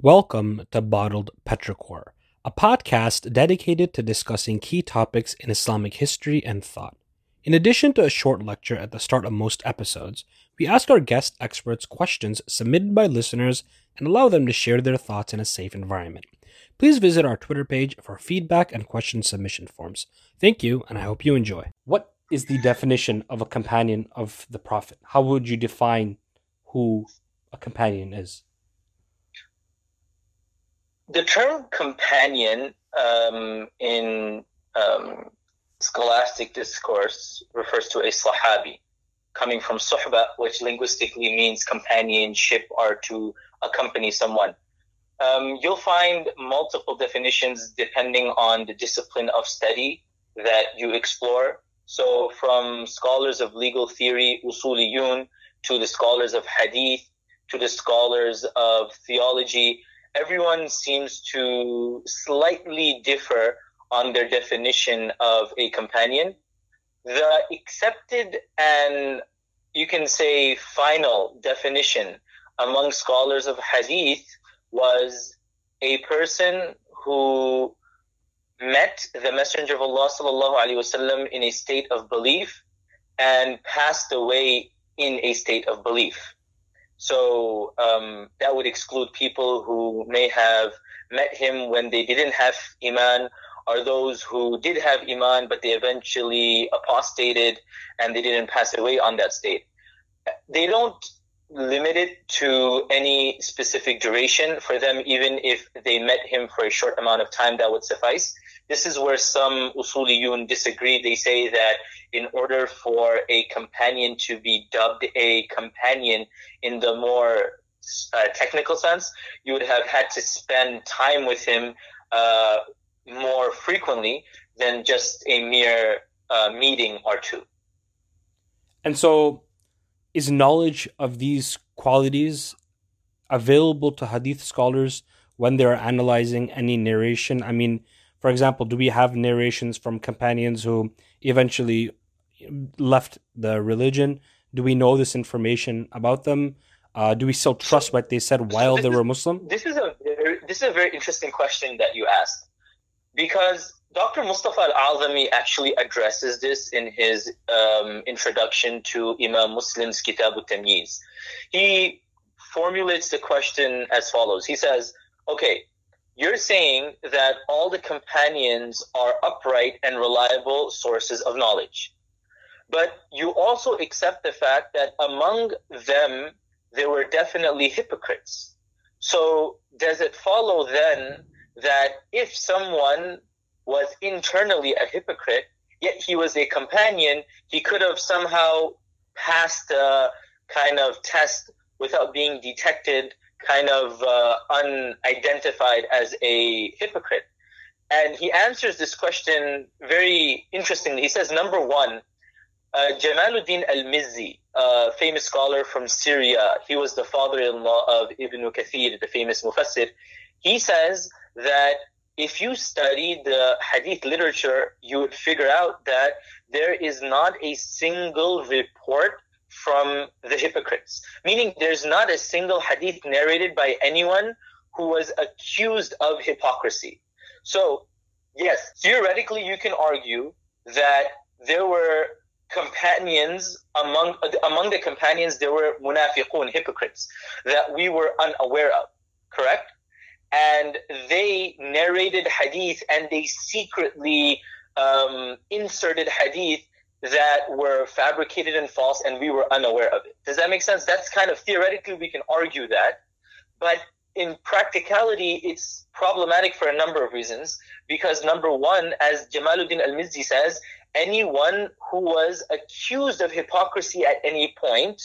Welcome to Bottled Petrichor, a podcast dedicated to discussing key topics in Islamic history and thought. In addition to a short lecture at the start of most episodes, we ask our guest experts questions submitted by listeners and allow them to share their thoughts in a safe environment. Please visit our Twitter page for feedback and question submission forms. Thank you, and I hope you enjoy. What is the definition of a companion of the Prophet? How would you define who a companion is? The term companion um, in um, scholastic discourse refers to a sahabi, coming from suhba, which linguistically means companionship or to accompany someone. Um, you'll find multiple definitions depending on the discipline of study that you explore. So, from scholars of legal theory, usuliyun, to the scholars of hadith, to the scholars of theology, everyone seems to slightly differ on their definition of a companion. The accepted and you can say final definition among scholars of hadith was a person who met the Messenger of Allah sallallahu in a state of belief and passed away in a state of belief. So um, that would exclude people who may have met him when they didn't have iman, or those who did have iman but they eventually apostated and they didn't pass away on that state. They don't limit it to any specific duration for them, even if they met him for a short amount of time, that would suffice. This is where some usuliyun disagree. They say that in order for a companion to be dubbed a companion in the more uh, technical sense, you would have had to spend time with him uh, more frequently than just a mere uh, meeting or two. And so, is knowledge of these qualities available to hadith scholars when they're analyzing any narration? I mean, for example, do we have narrations from companions who eventually left the religion? Do we know this information about them? Uh, do we still trust what they said while so they were Muslim? This is a very, this is a very interesting question that you asked because Dr. Mustafa Al-Azami actually addresses this in his um, introduction to Imam Muslim's Kitab al-Tamyiz. He formulates the question as follows. He says, okay, you're saying that all the companions are upright and reliable sources of knowledge. But you also accept the fact that among them, there were definitely hypocrites. So does it follow then that if someone was internally a hypocrite, yet he was a companion, he could have somehow passed a kind of test without being detected kind of uh, unidentified as a hypocrite? And he answers this question very interestingly. He says, number one, uh, Jamaluddin al-Mizzi, a famous scholar from Syria, he was the father-in-law of Ibn Kathir, the famous Mufassir. He says that if you study the hadith literature, you would figure out that there is not a single report from the hypocrites. Meaning there's not a single hadith narrated by anyone who was accused of hypocrisy. So, yes, theoretically you can argue that there were companions among among the companions there were munafiqun hypocrites that we were unaware of correct and they narrated hadith and they secretly um, inserted hadith that were fabricated and false and we were unaware of it. Does that make sense? That's kind of theoretically we can argue that, but in practicality it's problematic for a number of reasons because number one, as Jamaluddin al-Mizzi says, anyone who was accused of hypocrisy at any point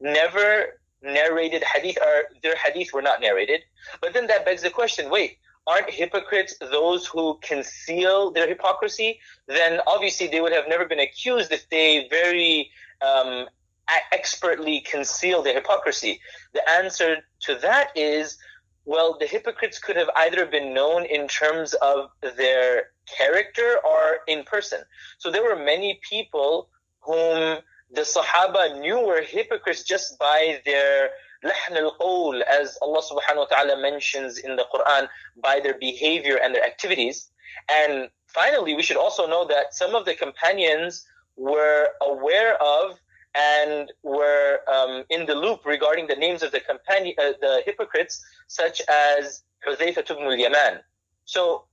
never narrated hadith or their hadith were not narrated. But then that begs the question, wait, aren't hypocrites those who conceal their hypocrisy? Then obviously they would have never been accused if they very um, expertly conceal their hypocrisy. The answer to that is, well, the hypocrites could have either been known in terms of their character or in person. So there were many people whom the Sahaba knew were hypocrites just by their Lahl al as Allah subhanahu wa ta'ala mentions in the Quran, by their behavior and their activities. And finally, we should also know that some of the companions were aware of and were um, in the loop regarding the names of the companion, uh, the hypocrites, such as Hudayfa ibn al-Yaman. So,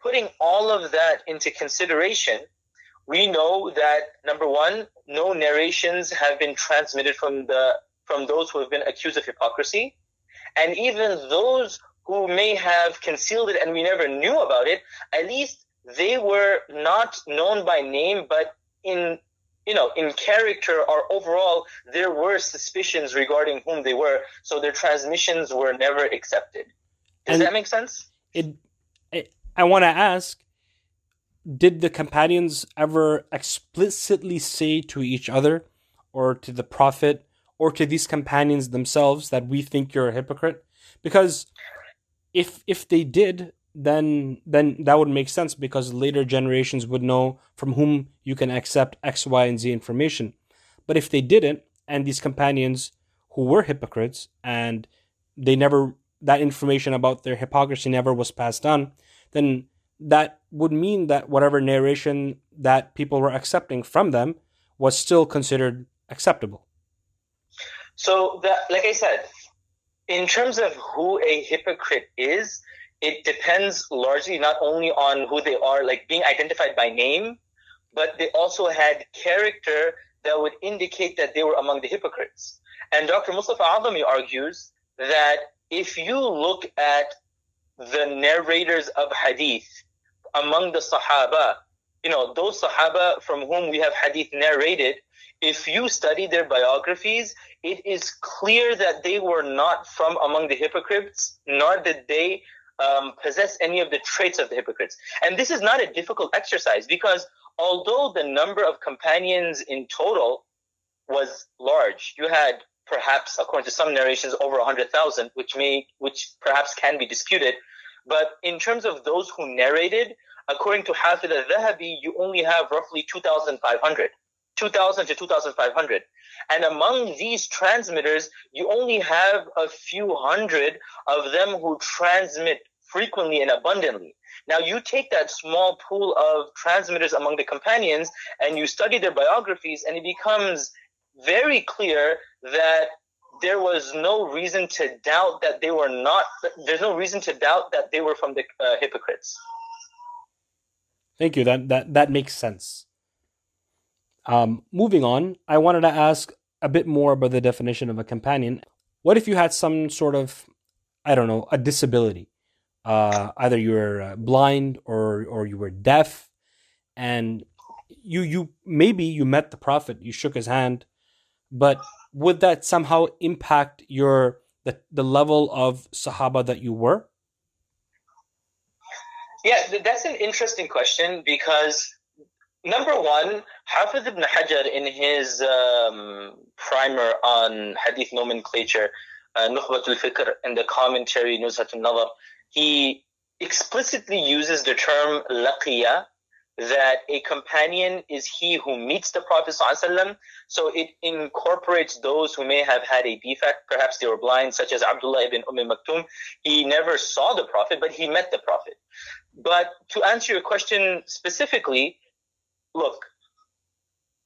putting all of that into consideration, we know that number one, no narrations have been transmitted from the from those who have been accused of hypocrisy, and even those who may have concealed it and we never knew about it, at least they were not known by name, but in you know, in character or overall, there were suspicions regarding whom they were, so their transmissions were never accepted. Does and that make sense? It, it I want to ask did the companions ever explicitly say to each other or to the prophet or to these companions themselves that we think you're a hypocrite? Because if if they did then then that would make sense because later generations would know from whom you can accept x y and z information. But if they didn't and these companions who were hypocrites and they never that information about their hypocrisy never was passed on then that would mean that whatever narration that people were accepting from them was still considered acceptable so like i said in terms of who a hypocrite is it depends largely not only on who they are, like being identified by name, but they also had character that would indicate that they were among the hypocrites. And Dr. Mustafa Azami argues that if you look at the narrators of hadith among the Sahaba, you know, those Sahaba from whom we have hadith narrated, if you study their biographies, it is clear that they were not from among the hypocrites, nor did they um, possess any of the traits of the hypocrites. And this is not a difficult exercise because although the number of companions in total was large, you had perhaps, according to some narrations, over 100,000, which may, which perhaps can be disputed. But in terms of those who narrated, according to Hafid al-Dhahabi, you only have roughly 2,500. 2,000 to 2,500. And among these transmitters, you only have a few hundred of them who transmit frequently and abundantly. Now you take that small pool of transmitters among the companions and you study their biographies and it becomes very clear that there was no reason to doubt that they were not, there's no reason to doubt that they were from the uh, hypocrites. Thank you. That, that, that makes sense. Um, moving on, I wanted to ask a bit more about the definition of a companion. What if you had some sort of, I don't know, a disability? Uh, either you were uh, blind or or you were deaf, and you you maybe you met the prophet, you shook his hand, but would that somehow impact your the the level of sahaba that you were? Yeah, that's an interesting question because Number one, Hafiz ibn Hajar in his um, primer on hadith nomenclature, uh, Nukhbatul Fikr, in the commentary Nuzhat al-Nadar, he explicitly uses the term laqiya, that a companion is he who meets the Prophet. So it incorporates those who may have had a defect. Perhaps they were blind, such as Abdullah ibn Umm Maktum. He never saw the Prophet, but he met the Prophet. But to answer your question specifically, look,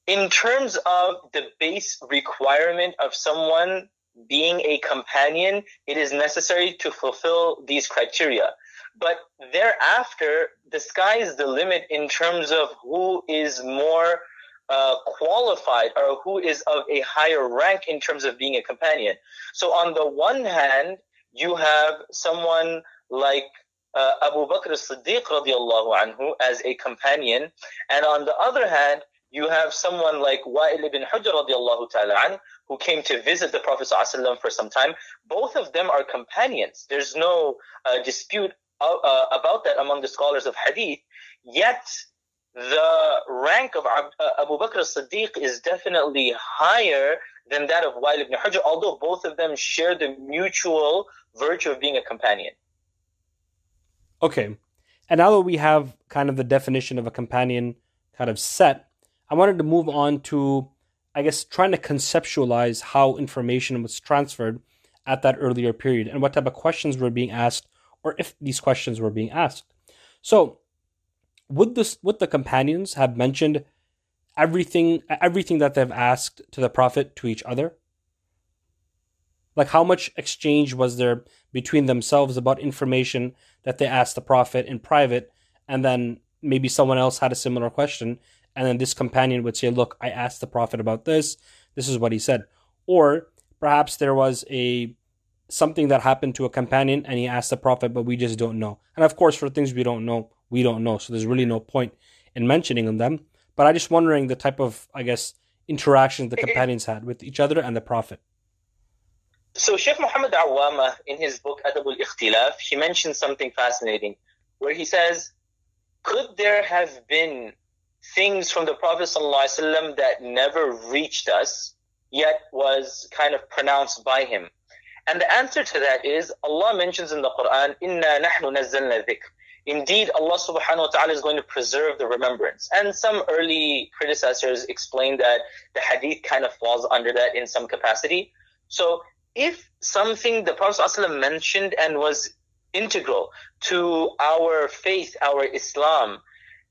in terms of the base requirement of someone being a companion, it is necessary to fulfill these criteria. But thereafter, the sky is the limit in terms of who is more uh, qualified or who is of a higher rank in terms of being a companion. So, on the one hand, you have someone like uh, Abu Bakr as-Siddiq radiallahu anhu as a companion. And on the other hand, you have someone like Wa'il ibn Hujr radiallahu ta'ala who came to visit the Prophet for some time. Both of them are companions. There's no uh, dispute uh, uh, about that among the scholars of hadith. Yet, the rank of uh, Abu Bakr as-Siddiq is definitely higher than that of Wa'il ibn Hujr, although both of them share the mutual virtue of being a companion. Okay. And now that we have kind of the definition of a companion kind of set, I wanted to move on to, I guess, trying to conceptualize how information was transferred at that earlier period and what type of questions were being asked or if these questions were being asked. So, would this would the companions have mentioned everything everything that they've asked to the prophet to each other? Like how much exchange was there between themselves about information that they asked the prophet in private and then maybe someone else had a similar question and then this companion would say, "Look, I asked the prophet about this. This is what he said." Or perhaps there was a something that happened to a companion and he asked the prophet but we just don't know and of course for things we don't know we don't know so there's really no point in mentioning them but i just wondering the type of i guess interactions the companions had with each other and the prophet so sheikh muhammad awama in his book adab al-ikhtilaf he mentions something fascinating where he says could there have been things from the prophet ﷺ that never reached us yet was kind of pronounced by him. And the answer to that is Allah mentions in the Quran, Inna nazzalna dhikr. Indeed, Allah subhanahu wa ta'ala is going to preserve the remembrance. And some early predecessors explained that the hadith kind of falls under that in some capacity. So if something the Prophet ﷺ mentioned and was integral to our faith, our Islam,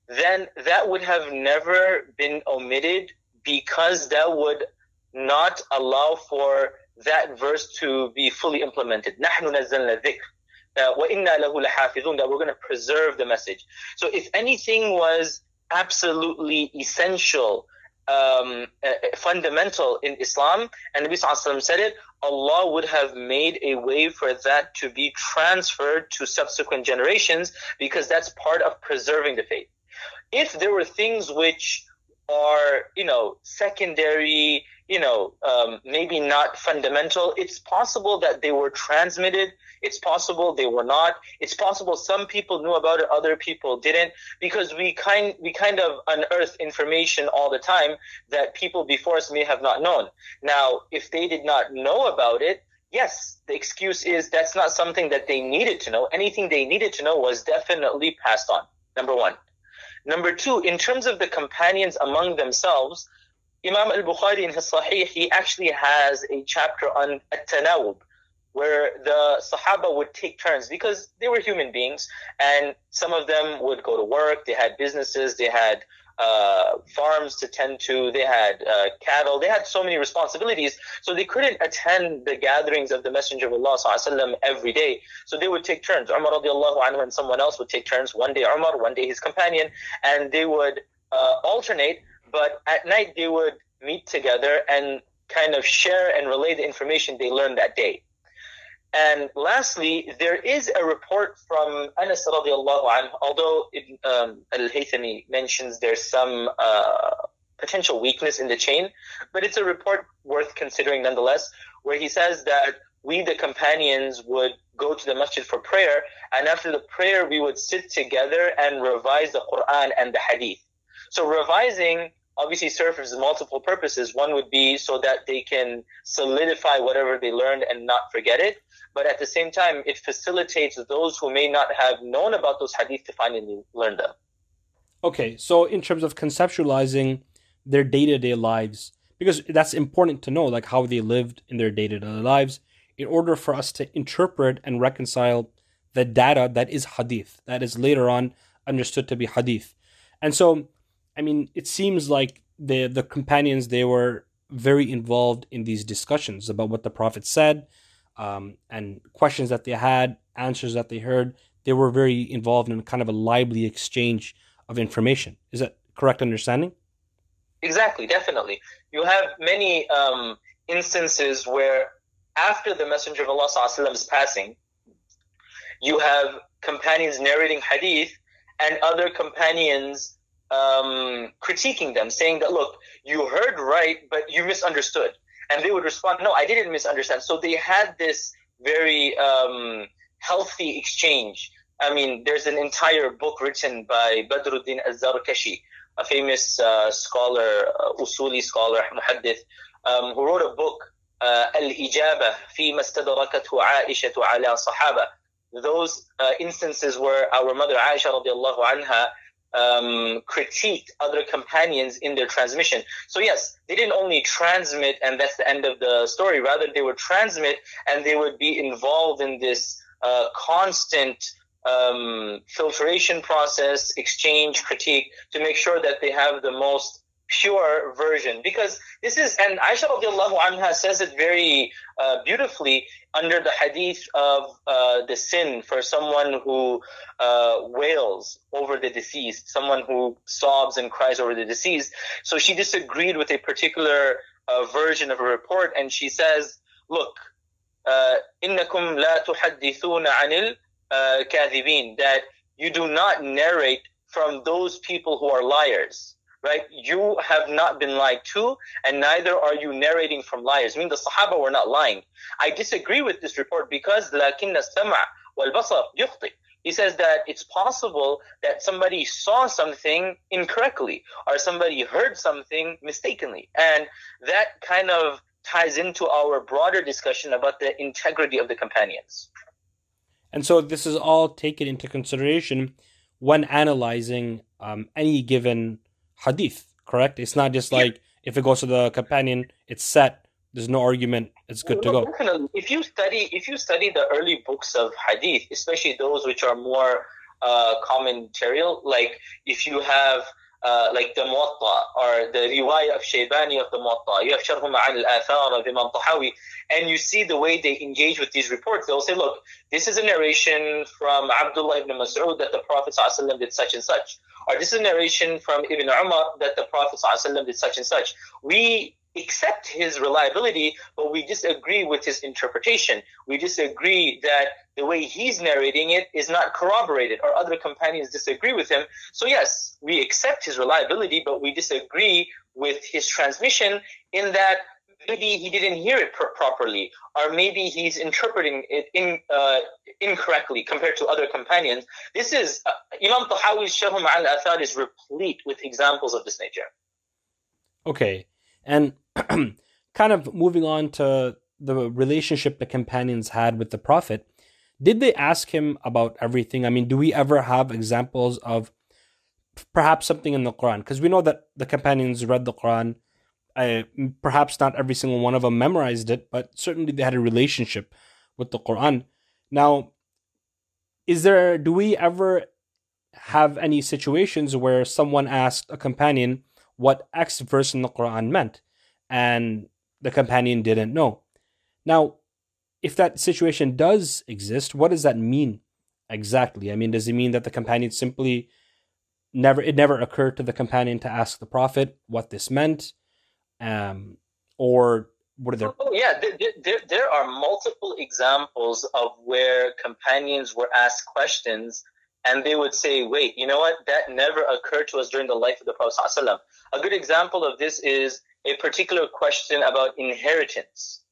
then that would have never been omitted because that would not allow for that verse to be fully implemented. نحن نزلنا الذكر وإنا له لحافظون that we're going to preserve the message. So if anything was absolutely essential, um, uh, fundamental in Islam, and Nabi Sallallahu said it, Allah would have made a way for that to be transferred to subsequent generations because that's part of preserving the faith. If there were things which are, you know, secondary, you know, um, maybe not fundamental. It's possible that they were transmitted. It's possible they were not. It's possible some people knew about it, other people didn't, because we kind we kind of unearth information all the time that people before us may have not known. Now, if they did not know about it, yes, the excuse is that's not something that they needed to know. Anything they needed to know was definitely passed on. Number one. Number two, in terms of the companions among themselves, Imam al-Bukhari in his Sahih, he actually has a chapter on at-tanawub, where the Sahaba would take turns because they were human beings and some of them would go to work, they had businesses, they had uh, farms to tend to, they had uh, cattle, they had so many responsibilities, so they couldn't attend the gatherings of the Messenger of Allah وسلم, every day. So they would take turns. Umar radiallahu anhu and someone else would take turns. One day Umar, one day his companion, and they would uh, alternate but at night they would meet together and kind of share and relay the information they learned that day. And lastly, there is a report from Anas radiallahu anhu, although um, Al-Haythami mentions there's some uh, potential weakness in the chain, but it's a report worth considering nonetheless, where he says that we, the companions, would go to the masjid for prayer, and after the prayer, we would sit together and revise the Quran and the Hadith. So revising obviously serves multiple purposes. One would be so that they can solidify whatever they learned and not forget it. But at the same time, it facilitates those who may not have known about those hadith to finally learn them. Okay, so in terms of conceptualizing their day to day lives, because that's important to know, like how they lived in their day to day lives, in order for us to interpret and reconcile the data that is hadith, that is later on understood to be hadith. And so I mean, it seems like the the companions they were very involved in these discussions about what the prophet said, um, and questions that they had, answers that they heard. They were very involved in kind of a lively exchange of information. Is that correct understanding? Exactly, definitely. You have many um, instances where after the Messenger of Allah's passing, you have companions narrating hadith and other companions um, critiquing them, saying that, look, you heard right, but you misunderstood. And they would respond, no, I didn't misunderstand. So they had this very um, healthy exchange. I mean, there's an entire book written by Badruddin al-Zarkashi, a famous uh, scholar, uh, usuli scholar, muhaddith, um, who wrote a book, uh, Al-Ijaba, فيما استدركته عائشة على صحابة. Those uh, instances where our mother Aisha radiallahu anha um, critiqued other companions in their transmission. So yes, they didn't only transmit and that's the end of the story. Rather, they would transmit and they would be involved in this uh, constant um, filtration process, exchange, critique to make sure that they have the most pure version because this is and Aisha radiallahu anha says it very uh, beautifully under the hadith of uh, the sin for someone who uh, wails over the deceased, someone who sobs and cries over the deceased. So she disagreed with a particular uh, version of a report, and she says, "Look, uh, innakum la tuhaddithuna anil uh, kadhibin," that you do not narrate from those people who are liars right? You have not been lied to, and neither are you narrating from liars. I mean, the Sahaba were not lying. I disagree with this report because لكن السمع والبصر يخطئ. He says that it's possible that somebody saw something incorrectly or somebody heard something mistakenly. And that kind of ties into our broader discussion about the integrity of the companions. And so this is all taken into consideration when analyzing um, any given hadith, correct? It's not just like if it goes to the companion, it's set. There's no argument. It's good to go. If you study, if you study the early books of hadith, especially those which are more uh, commentarial, like if you have uh, like the Muwatta or the Riwayah of Shaybani of the Muwatta, you have Sharh Ma'an al-Athar of Imam Tahawi, and you see the way they engage with these reports. They'll say, look, this is a narration from Abdullah ibn Mas'ud that the Prophet ﷺ did such and such. Or this is a narration from Ibn Umar that the Prophet ﷺ did such and such. We accept his reliability, but we disagree with his interpretation. We disagree that the way he's narrating it is not corroborated, or other companions disagree with him. So, yes, we accept his reliability, but we disagree with his transmission in that maybe he didn't hear it pr- properly, or maybe he's interpreting it in, uh, incorrectly compared to other companions. This is uh, Imam Tahawi's Sharh al Athar is replete with examples of this nature. Okay, and kind of moving on to the relationship the companions had with the Prophet. Did they ask him about everything? I mean, do we ever have examples of perhaps something in the Quran? Because we know that the companions read the Quran I, perhaps not every single one of them memorized it, but certainly they had a relationship with the Quran. Now, is there, do we ever have any situations where someone asked a companion what X verse in the Quran meant and the companion didn't know? Now, if that situation does exist, what does that mean exactly? I mean, does it mean that the companion simply never, it never occurred to the companion to ask the Prophet what this meant? Um, or what are there? Oh, yeah, there, there, there are multiple examples of where companions were asked questions and they would say, wait, you know what? That never occurred to us during the life of the Prophet. A good example of this is a particular question about inheritance.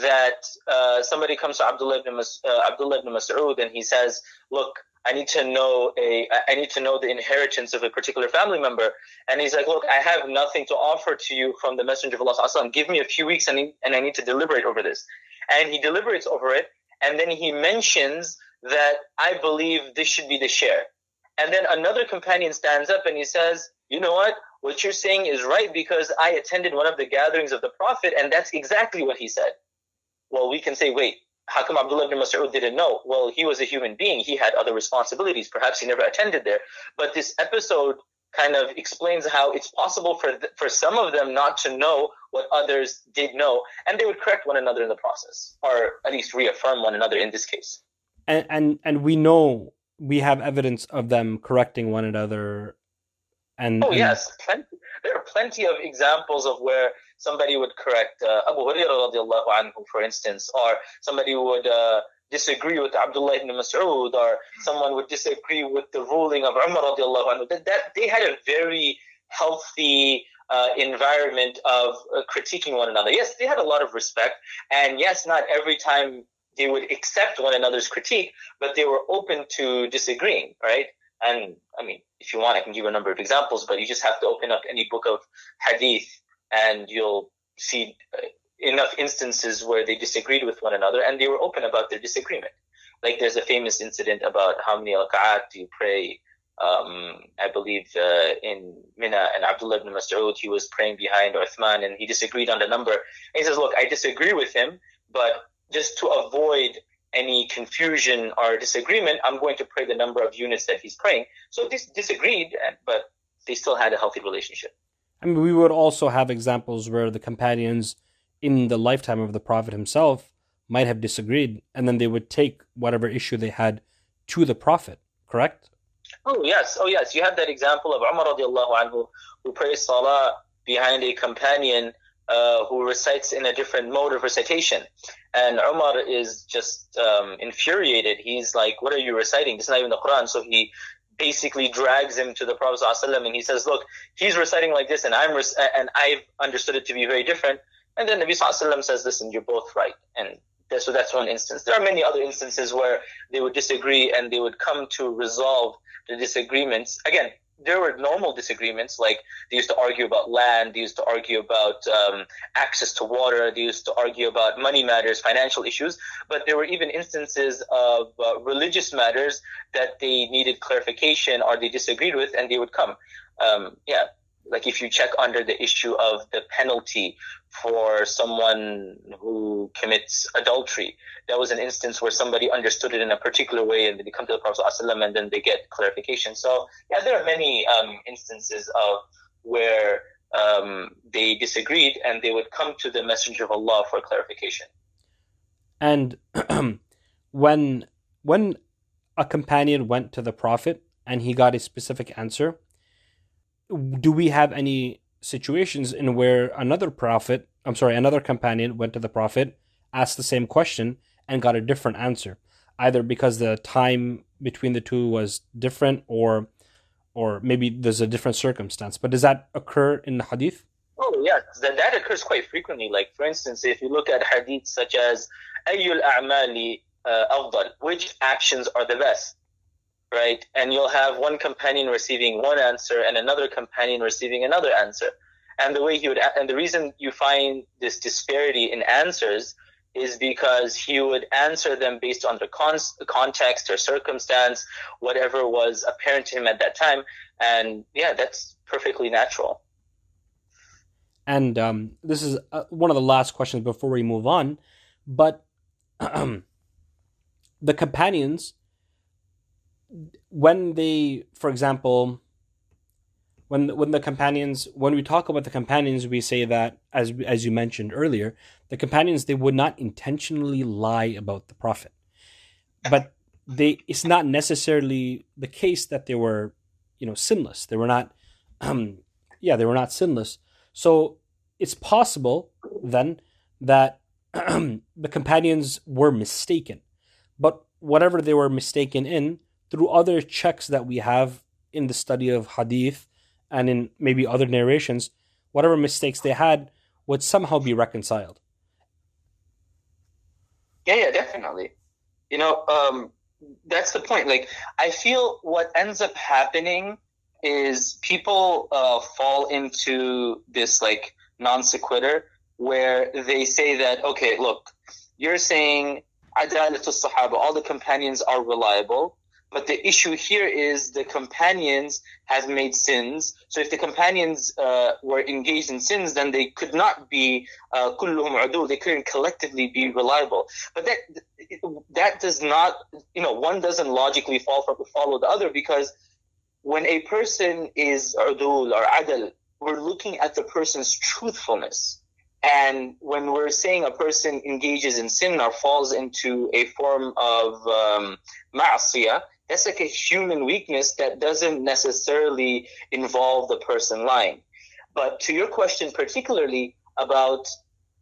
That uh, somebody comes to Abdullah ibn, Mas- uh, Abdullah ibn Mas'ud and he says, look, I need to know a I need to know the inheritance of a particular family member. And he's like, look, I have nothing to offer to you from the Messenger of Allah. Give me a few weeks and, and I need to deliberate over this. And he deliberates over it. And then he mentions that I believe this should be the share. And then another companion stands up and he says, you know what? What you're saying is right because I attended one of the gatherings of the Prophet and that's exactly what he said. Well, we can say, wait, how come Abdullah ibn Mas'ud didn't know? Well, he was a human being. He had other responsibilities. Perhaps he never attended there. But this episode kind of explains how it's possible for th- for some of them not to know what others did know, and they would correct one another in the process, or at least reaffirm one another in this case. And and and we know we have evidence of them correcting one another. And oh and... yes, plenty, there are plenty of examples of where somebody would correct uh, Abu Hurairah radiallahu anhu, for instance, or somebody would uh, disagree with Abdullah ibn Mas'ud, or someone would disagree with the ruling of Umar radiallahu anhu. That, that they had a very healthy uh, environment of uh, critiquing one another. Yes, they had a lot of respect, and yes, not every time they would accept one another's critique, but they were open to disagreeing, right? And I mean, if you want, I can give a number of examples, but you just have to open up any book of hadith and you'll see uh, enough instances where they disagreed with one another and they were open about their disagreement. Like there's a famous incident about how many rak'at do you pray um, I believe uh, in Mina and Abdullah ibn Mas'ud, he was praying behind Uthman and he disagreed on the number. And he says, look, I disagree with him, but just to avoid any confusion or disagreement, I'm going to pray the number of units that he's praying. So this disagreed, but they still had a healthy relationship. I mean, we would also have examples where the companions in the lifetime of the Prophet himself might have disagreed, and then they would take whatever issue they had to the Prophet, correct? Oh, yes. Oh, yes. You have that example of Umar radiallahu anhu who prays salah behind a companion uh, who recites in a different mode of recitation. And Umar is just um, infuriated. He's like, What are you reciting? This is not even the Quran. So he basically drags him to the Prophet ﷺ and he says, Look, he's reciting like this, and, I'm and I've understood it to be very different. And then Nabi ﷺ says, Listen, you're both right. And so that's one instance. There are many other instances where they would disagree and they would come to resolve the disagreements. Again, there were normal disagreements, like they used to argue about land, they used to argue about um, access to water, they used to argue about money matters, financial issues, but there were even instances of uh, religious matters that they needed clarification or they disagreed with, and they would come. Um, yeah, like if you check under the issue of the penalty for someone who commits adultery, that was an instance where somebody understood it in a particular way and they come to the Prophet and then they get clarification. So yeah, there are many um, instances of where um, they disagreed and they would come to the Messenger of Allah for clarification. And when when a companion went to the Prophet and he got a specific answer, do we have any situations in where another prophet, I'm sorry, another companion went to the prophet, asked the same question, and got a different answer, either because the time between the two was different, or or maybe there's a different circumstance. But does that occur in the hadith? Oh yes, that, that occurs quite frequently. Like for instance, if you look at hadith such as "Ayyul a'mali uh, afdal," which actions are the best? Right? And you'll have one companion receiving one answer and another companion receiving another answer. And the way he would, and the reason you find this disparity in answers is because he would answer them based on the con- context or circumstance, whatever was apparent to him at that time. And yeah, that's perfectly natural. And um, this is uh, one of the last questions before we move on. But the companions when they, for example, when when the companions, when we talk about the companions, we say that as as you mentioned earlier, the companions they would not intentionally lie about the prophet, but they it's not necessarily the case that they were, you know, sinless. They were not, um, yeah, they were not sinless. So it's possible then that the companions were mistaken, but whatever they were mistaken in through other checks that we have in the study of hadith and in maybe other narrations, whatever mistakes they had would somehow be reconciled. Yeah, yeah, definitely. You know, um, that's the point. Like, I feel what ends up happening is people uh, fall into this like non sequitur where they say that, okay, look, you're saying Sahaba, all the companions are reliable, but the issue here is the companions have made sins. So if the companions uh, were engaged in sins, then they could not be uh, kulluhum uh, They couldn't collectively be reliable. But that that does not, you know, one doesn't logically follow the other because when a person is udul or adal, we're looking at the person's truthfulness. And when we're saying a person engages in sin or falls into a form of um, ma'asiyah, that's like a human weakness that doesn't necessarily involve the person lying. But to your question, particularly about,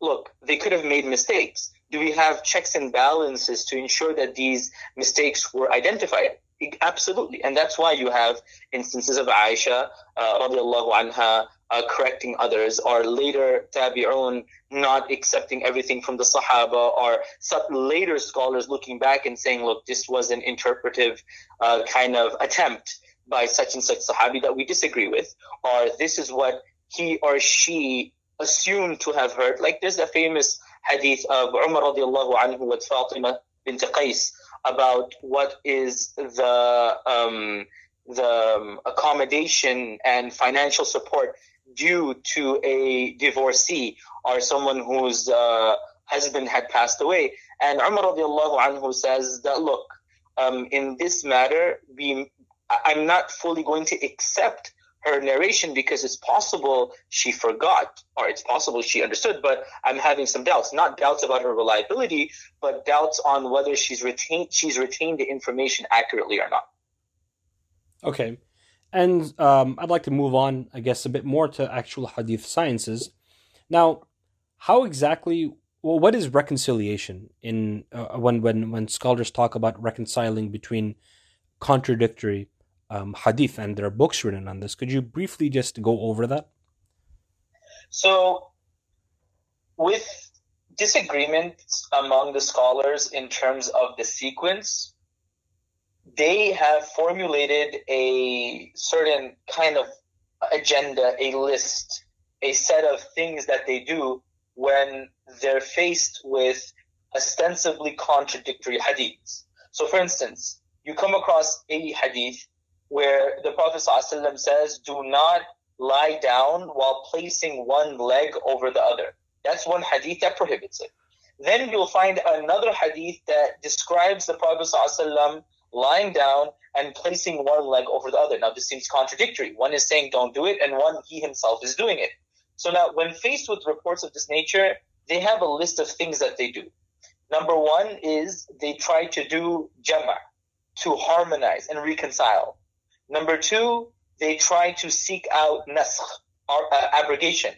look, they could have made mistakes. Do we have checks and balances to ensure that these mistakes were identified? Absolutely. And that's why you have instances of Aisha, uh, anha, uh, correcting others, or later tabi'un not accepting everything from the Sahaba, or later scholars looking back and saying, look, this was an interpretive uh, kind of attempt by such and such Sahabi that we disagree with, or this is what he or she assumed to have heard. Like there's a famous hadith of Umar radiallahu anhu with Fatima bint Qais about what is the um, the um, accommodation and financial support due to a divorcee or someone whose uh, husband had passed away. And Umar radiallahu anhu says that, look, um, in this matter, we, I'm not fully going to accept her narration because it's possible she forgot or it's possible she understood, but I'm having some doubts. Not doubts about her reliability, but doubts on whether she's retained she's retained the information accurately or not. Okay. And um, I'd like to move on, I guess, a bit more to actual hadith sciences. Now, how exactly well what is reconciliation in uh, when when when scholars talk about reconciling between contradictory um, hadith and there are books written on this could you briefly just go over that so with disagreements among the scholars in terms of the sequence they have formulated a certain kind of agenda a list a set of things that they do when they're faced with ostensibly contradictory hadiths. So, for instance, you come across a hadith where the Prophet ﷺ says, Do not lie down while placing one leg over the other. That's one hadith that prohibits it. Then you'll find another hadith that describes the Prophet ﷺ lying down and placing one leg over the other. Now, this seems contradictory. One is saying don't do it, and one, he himself is doing it. So now, when faced with reports of this nature, they have a list of things that they do. Number one is they try to do jama, to harmonize and reconcile. Number two, they try to seek out naskh, or uh, abrogation.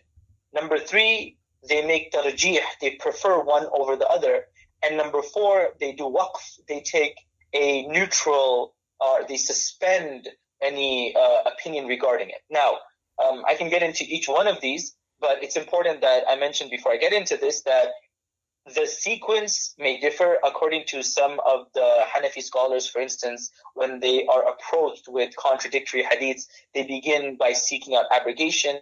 Number three, they make tarjih, they prefer one over the other. And number four, they do waqf, they take a neutral, or they suspend any uh, opinion regarding it. Now, um, I can get into each one of these, but it's important that I mentioned before I get into this that the sequence may differ according to some of the Hanafi scholars, for instance, when they are approached with contradictory hadiths, they begin by seeking out abrogation.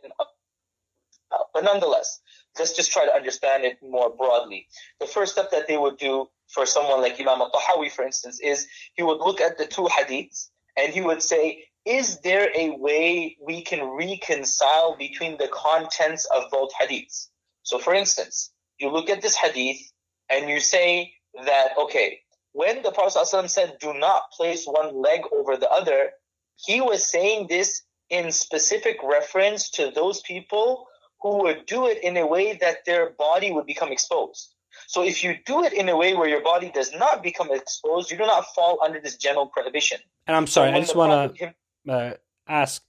But nonetheless, let's just try to understand it more broadly. The first step that they would do for someone like Imam al-Tahawi, for instance, is he would look at the two hadiths and he would say, is there a way we can reconcile between the contents of both hadiths? So, for instance, you look at this hadith and you say that, okay, when the Prophet ﷺ said, do not place one leg over the other, he was saying this in specific reference to those people who would do it in a way that their body would become exposed. So if you do it in a way where your body does not become exposed, you do not fall under this general prohibition. And I'm sorry, so I just want to uh, ask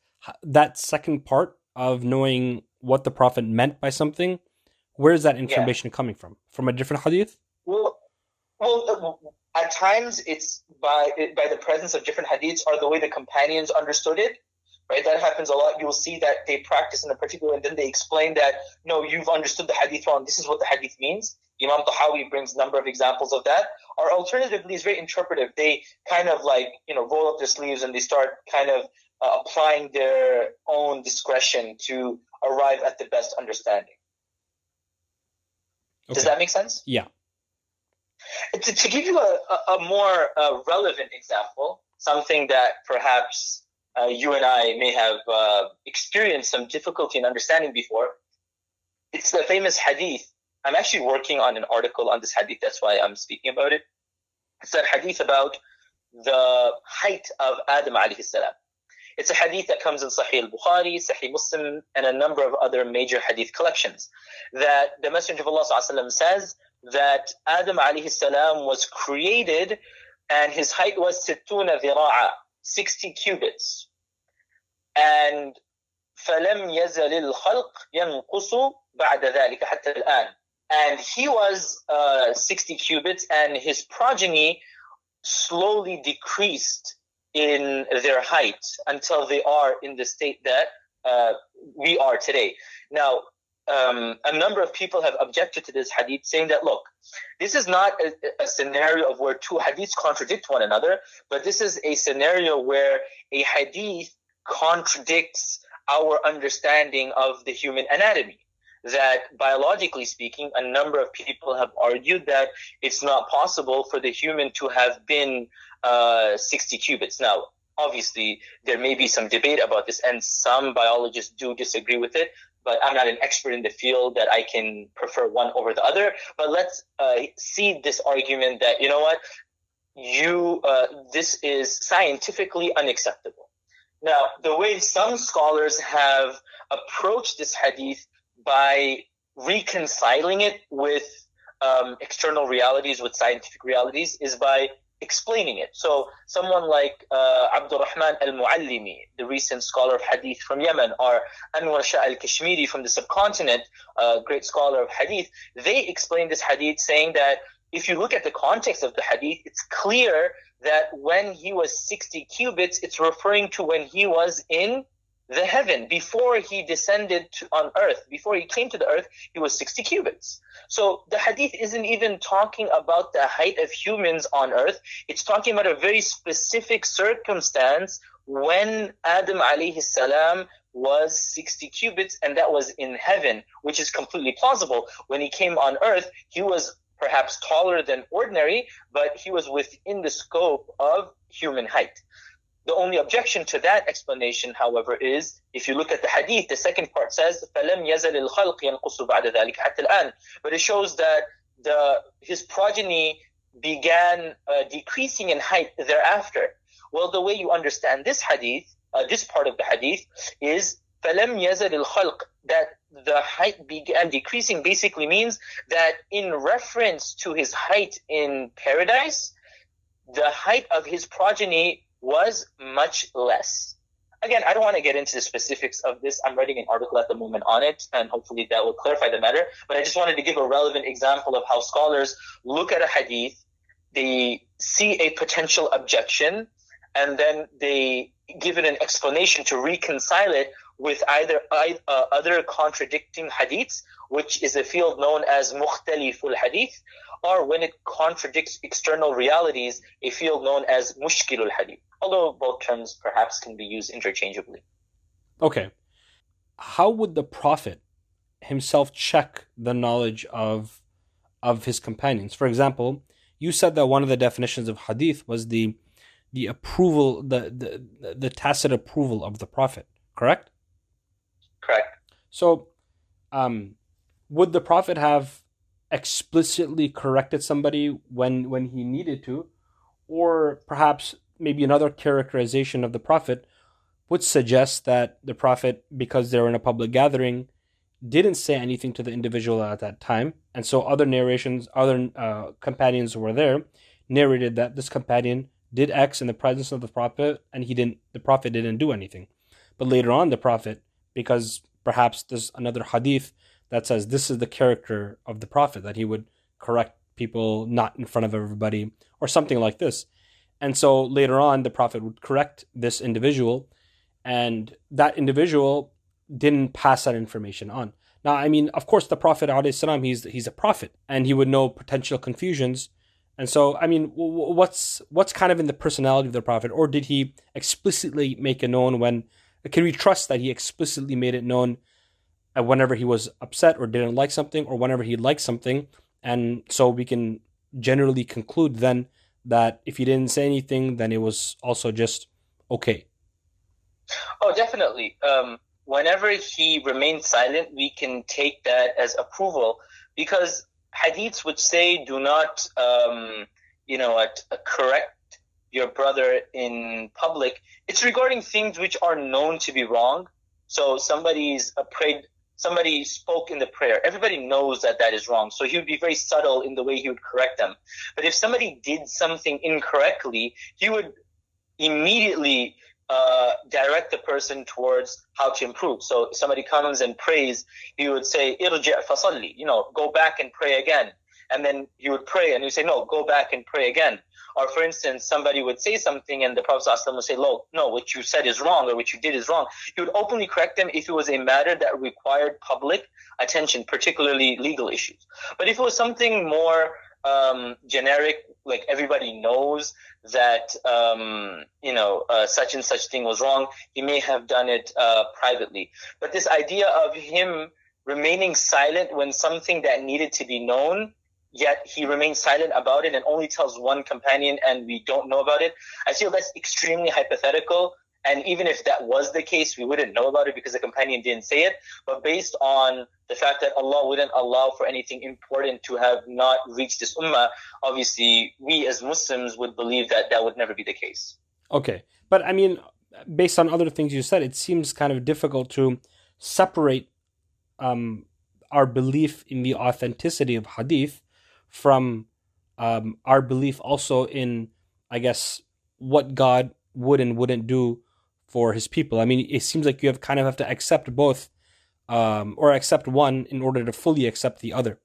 that second part of knowing what the prophet meant by something. Where is that information yeah. coming from? From a different hadith? Well, well, uh, at times it's by by the presence of different hadiths or the way the companions understood it. Right, that happens a lot. You'll see that they practice in a particular, and then they explain that no, you've understood the hadith wrong. This is what the hadith means. Imam Tahawi brings a number of examples of that. Or alternatively, is very interpretive. They kind of like you know roll up their sleeves and they start kind of uh, applying their own discretion to arrive at the best understanding. Okay. Does that make sense? Yeah. To, to give you a, a more uh, relevant example, something that perhaps uh, you and I may have uh, experienced some difficulty in understanding before, it's the famous hadith I'm actually working on an article on this hadith. That's why I'm speaking about it. It's a hadith about the height of Adam alayhi salam. It's a hadith that comes in Sahih al-Bukhari, Sahih Muslim, and a number of other major hadith collections. That the Messenger of Allah sallam, says that Adam alayhi salam was created and his height was sittuna dhira'a, 60 cubits. And فلم يزل الخلق ينقص بعد ذلك حتى الآن and he was uh, 60 cubits, and his progeny slowly decreased in their height until they are in the state that uh, we are today. Now, um, a number of people have objected to this hadith, saying that look, this is not a, a, scenario of where two hadiths contradict one another, but this is a scenario where a hadith contradicts our understanding of the human anatomy that biologically speaking, a number of people have argued that it's not possible for the human to have been uh, 60 cubits. Now, obviously there may be some debate about this, and some biologists do disagree with it. But I'm not an expert in the field that I can prefer one over the other. But let's uh, see this argument that you know what, you uh, this is scientifically unacceptable. Now, the way some scholars have approached this hadith by reconciling it with um, external realities, with scientific realities, is by explaining it. So someone like uh, Abdurrahman al-Muallimi, the recent scholar of hadith from Yemen, or Anwar Shah al-Kashmiri from the subcontinent, a great scholar of hadith, they explain this hadith saying that if you look at the context of the hadith, it's clear that when he was 60 cubits, it's referring to when he was in the heaven. Before he descended to, on earth, before he came to the earth, he was 60 cubits. So the hadith isn't even talking about the height of humans on earth. It's talking about a very specific circumstance when Adam alayhi salam was 60 cubits and that was in heaven, which is completely plausible. When he came on earth, he was perhaps taller than ordinary, but he was within the scope of human height. The only objection to that explanation, however, is if you look at the hadith, the second part says, فَلَمْ يَزَلِ الْخَلْقِ يَنْقُصُ بَعْدَ ذَلِكَ حَتَّى الْآن. But it shows that the his progeny began uh, decreasing in height thereafter. Well, the way you understand this hadith, uh, this part of the hadith, is فَلَمْ يَزَلِ الْخَلْقِ That the height began decreasing basically means that in reference to his height in paradise, the height of his progeny was much less. Again, I don't want to get into the specifics of this. I'm writing an article at the moment on it, and hopefully that will clarify the matter. But I just wanted to give a relevant example of how scholars look at a hadith, they see a potential objection, and then they give it an explanation to reconcile it with either uh, other contradicting hadiths, which is a field known as mukhtaliful hadith, or when it contradicts external realities, a field known as mushkilul hadith. Although both terms perhaps can be used interchangeably. Okay. How would the Prophet himself check the knowledge of of his companions? For example, you said that one of the definitions of hadith was the the approval, the the, the tacit approval of the Prophet, correct? Correct. So, um, would the Prophet have explicitly corrected somebody when when he needed to, or perhaps maybe another characterization of the Prophet would suggest that the Prophet, because they were in a public gathering, didn't say anything to the individual at that time, and so other narrations, other uh, companions were there, narrated that this companion did X in the presence of the Prophet, and he didn't. The Prophet didn't do anything, but later on, the Prophet because perhaps there's another hadith that says this is the character of the prophet that he would correct people not in front of everybody or something like this. And so later on the prophet would correct this individual and that individual didn't pass that information on. Now i mean of course the prophet salam he's he's a prophet and he would know potential confusions. And so i mean what's what's kind of in the personality of the prophet or did he explicitly make it known when can we trust that he explicitly made it known whenever he was upset or didn't like something or whenever he liked something? And so we can generally conclude then that if he didn't say anything, then it was also just okay. Oh, definitely. Um, whenever he remained silent, we can take that as approval because hadiths would say, do not, um, you know, correct your brother in public, it's regarding things which are known to be wrong. So somebody's a prayed, somebody spoke in the prayer. Everybody knows that that is wrong. So he would be very subtle in the way he would correct them. But if somebody did something incorrectly, he would immediately uh, direct the person towards how to improve. So if somebody comes and prays, he would say, you know, go back and pray again. And then he would pray, and would say, "No, go back and pray again." Or for instance, somebody would say something and the Prophet ﷺ would say, Look, no, what you said is wrong or what you did is wrong. He would openly correct them if it was a matter that required public attention, particularly legal issues. But if it was something more um, generic, like everybody knows that um, you know uh, such and such thing was wrong, he may have done it uh, privately. But this idea of him remaining silent when something that needed to be known yet he remains silent about it and only tells one companion and we don't know about it. I feel that's extremely hypothetical. And even if that was the case, we wouldn't know about it because the companion didn't say it. But based on the fact that Allah wouldn't allow for anything important to have not reached this ummah, obviously we as Muslims would believe that that would never be the case. Okay. But I mean, based on other things you said, it seems kind of difficult to separate um, our belief in the authenticity of hadith from um, our belief also in, I guess, what God would and wouldn't do for his people. I mean, it seems like you have kind of have to accept both um, or accept one in order to fully accept the other.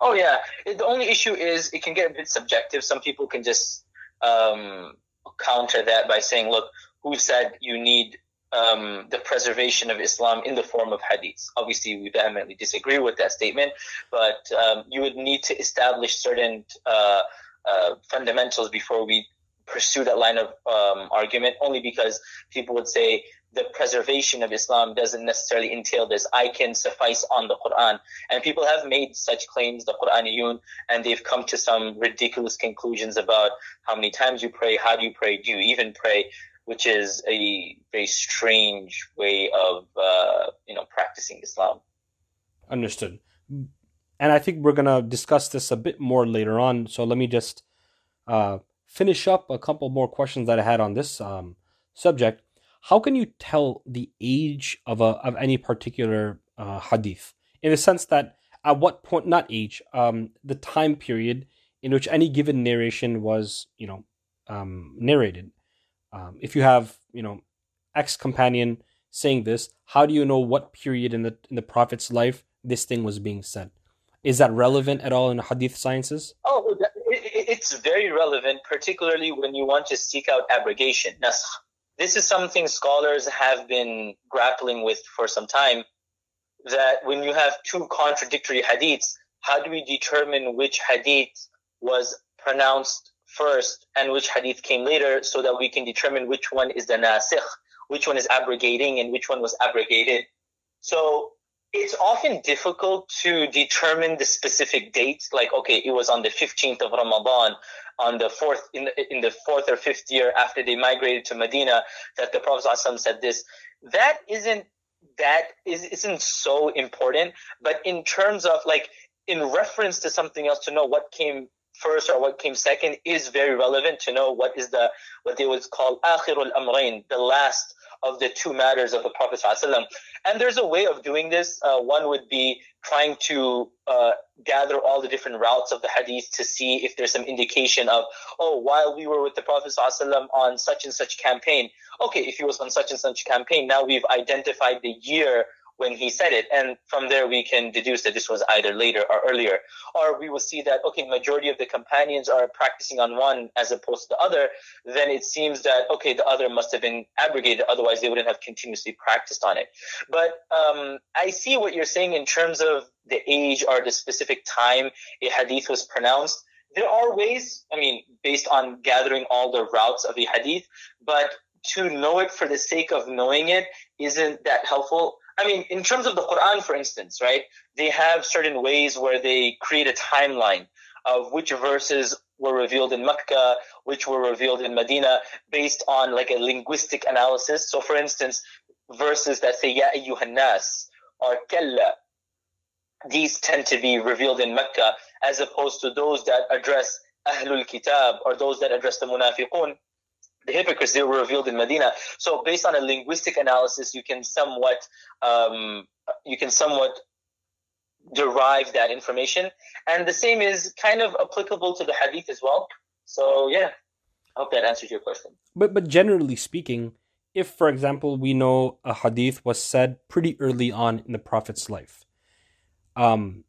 Oh, yeah. The only issue is it can get a bit subjective. Some people can just um, counter that by saying, look, who said you need um, the preservation of Islam in the form of hadiths. Obviously, we vehemently disagree with that statement, but um, you would need to establish certain uh, uh, fundamentals before we pursue that line of um, argument, only because people would say the preservation of Islam doesn't necessarily entail this. I can suffice on the Quran. And people have made such claims, the Quraniyun, and they've come to some ridiculous conclusions about how many times you pray, how do you pray, do you even pray? Which is a very strange way of uh, you know practicing Islam. Understood. And I think we're gonna discuss this a bit more later on. So let me just uh, finish up a couple more questions that I had on this um, subject. How can you tell the age of a of any particular uh, hadith in the sense that at what point, not age, um, the time period in which any given narration was, you know, um, narrated? Um, if you have, you know, ex companion saying this, how do you know what period in the in the Prophet's life this thing was being said? Is that relevant at all in hadith sciences? Oh, it's very relevant, particularly when you want to seek out abrogation. Now, this is something scholars have been grappling with for some time. That when you have two contradictory hadiths, how do we determine which hadith was pronounced first and which hadith came later so that we can determine which one is the nasikh, which one is abrogating and which one was abrogated. So it's often difficult to determine the specific dates. Like, okay, it was on the 15th of Ramadan, on the fourth, in the, in the fourth or fifth year after they migrated to Medina that the Prophet ﷺ said this. That isn't, that is, isn't so important. But in terms of like, in reference to something else to know what came first or what came second is very relevant to know what is the what they would call akhirul amrain, the last of the two matters of the Prophet ﷺ. And there's a way of doing this. Uh, one would be trying to uh, gather all the different routes of the hadith to see if there's some indication of, oh, while we were with the Prophet ﷺ on such and such campaign, okay, if he was on such and such campaign, now we've identified the year when he said it. And from there, we can deduce that this was either later or earlier. Or we will see that, okay, majority of the companions are practicing on one as opposed to the other. Then it seems that, okay, the other must have been abrogated. Otherwise, they wouldn't have continuously practiced on it. But um, I see what you're saying in terms of the age or the specific time a hadith was pronounced. There are ways, I mean, based on gathering all the routes of the hadith, but to know it for the sake of knowing it isn't that helpful. I mean, in terms of the Quran, for instance, right? They have certain ways where they create a timeline of which verses were revealed in Mecca, which were revealed in Medina, based on like a linguistic analysis. So, for instance, verses that say Ya ayyuhannas or Kalla, these tend to be revealed in Mecca, as opposed to those that address Ahlul Kitab or those that address the Munafiqun the hypocrites they were revealed in Medina. So based on a linguistic analysis, you can somewhat um, you can somewhat derive that information, and the same is kind of applicable to the hadith as well. So yeah, I hope that answers your question. But but generally speaking, if for example we know a hadith was said pretty early on in the prophet's life, um,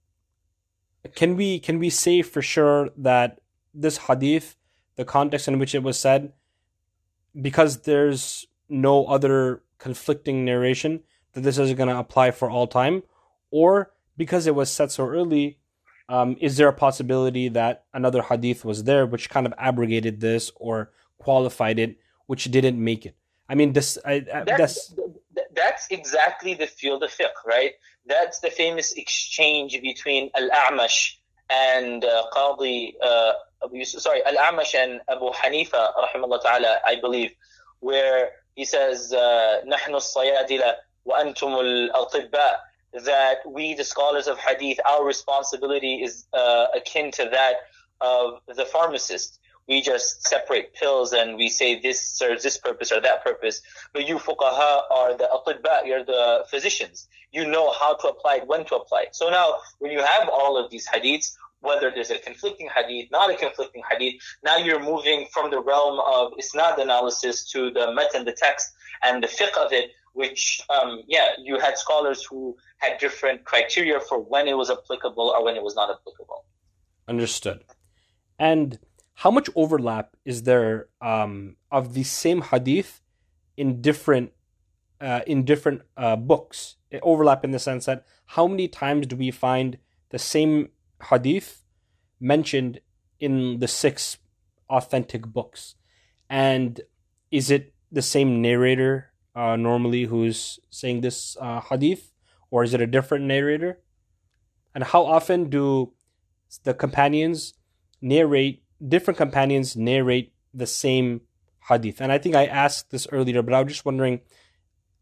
can we can we say for sure that this hadith, the context in which it was said, because there's no other conflicting narration that this is going to apply for all time, or because it was set so early, um, is there a possibility that another hadith was there which kind of abrogated this or qualified it, which didn't make it? I mean, this I, that's, that's that's exactly the field of fiqh, right? That's the famous exchange between Al-A'mash and uh, Qadi uh, Abu Yusuf, sorry, Al-Amash and Abu Hanifa, rahimahullah ta'ala, I believe, where he says, نحن الصيادلة وأنتم الأطباء that we, the scholars of hadith, our responsibility is uh, akin to that of the pharmacist. We just separate pills and we say this serves this purpose or that purpose. But you fuqaha are the atibba, you're the physicians. You know how to apply it, when to apply it. So now, when you have all of these hadiths, whether there's a conflicting hadith, not a conflicting hadith, now you're moving from the realm of isnad analysis to the matan, the text, and the fiqh of it, which, um, yeah, you had scholars who had different criteria for when it was applicable or when it was not applicable. Understood. And how much overlap is there um, of the same hadith in different uh, in different uh, books? Overlap in the sense that how many times do we find the same hadith mentioned in the six authentic books, and is it the same narrator uh, normally who's saying this uh, hadith, or is it a different narrator? And how often do the companions narrate different companions narrate the same hadith? And I think I asked this earlier, but I was just wondering,